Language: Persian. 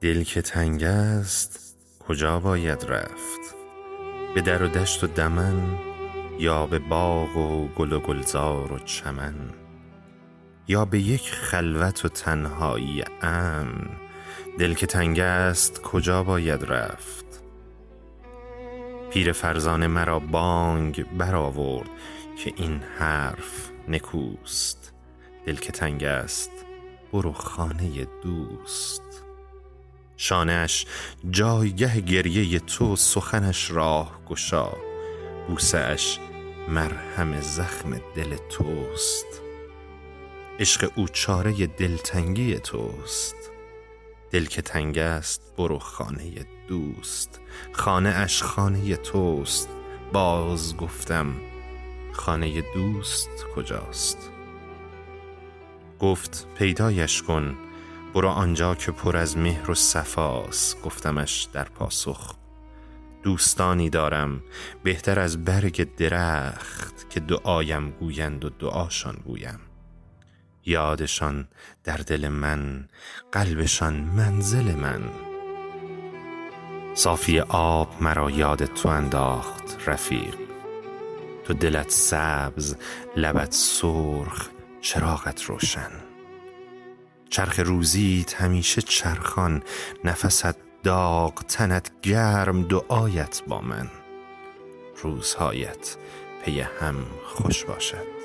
دل که تنگ است کجا باید رفت؟ به در و دشت و دمن یا به باغ و گل و گلزار و چمن؟ یا به یک خلوت و تنهایی امن؟ دل که تنگ است کجا باید رفت؟ پیر فرزانه مرا بانگ برآورد که این حرف نکوست. دل که تنگ است برو خانه دوست. شانش جایگه گریه تو سخنش راه گشا. بوسه اش مرهم زخم دل توست. عشق او چاره دلتنگی توست. دل که تنگ است برو خانه دوست. خانه اش خانه توست. باز گفتم خانه دوست کجاست؟ گفت پیدایش کن. برو آنجا که پر از مهر و صفاست گفتمش در پاسخ. دوستانی دارم بهتر از برگ درخت که دعایم گویند و دعاشان گویم. یادشان در دل من قلبشان منزل من. صافی آب مرا یاد تو انداخت رفیق. تو دلت سبز لبت سرخ چراغت روشن. چرخ روزیت همیشه چرخان نفست داغ تنت گرم دعایت با من. روزهایت پی هم خوش باشد.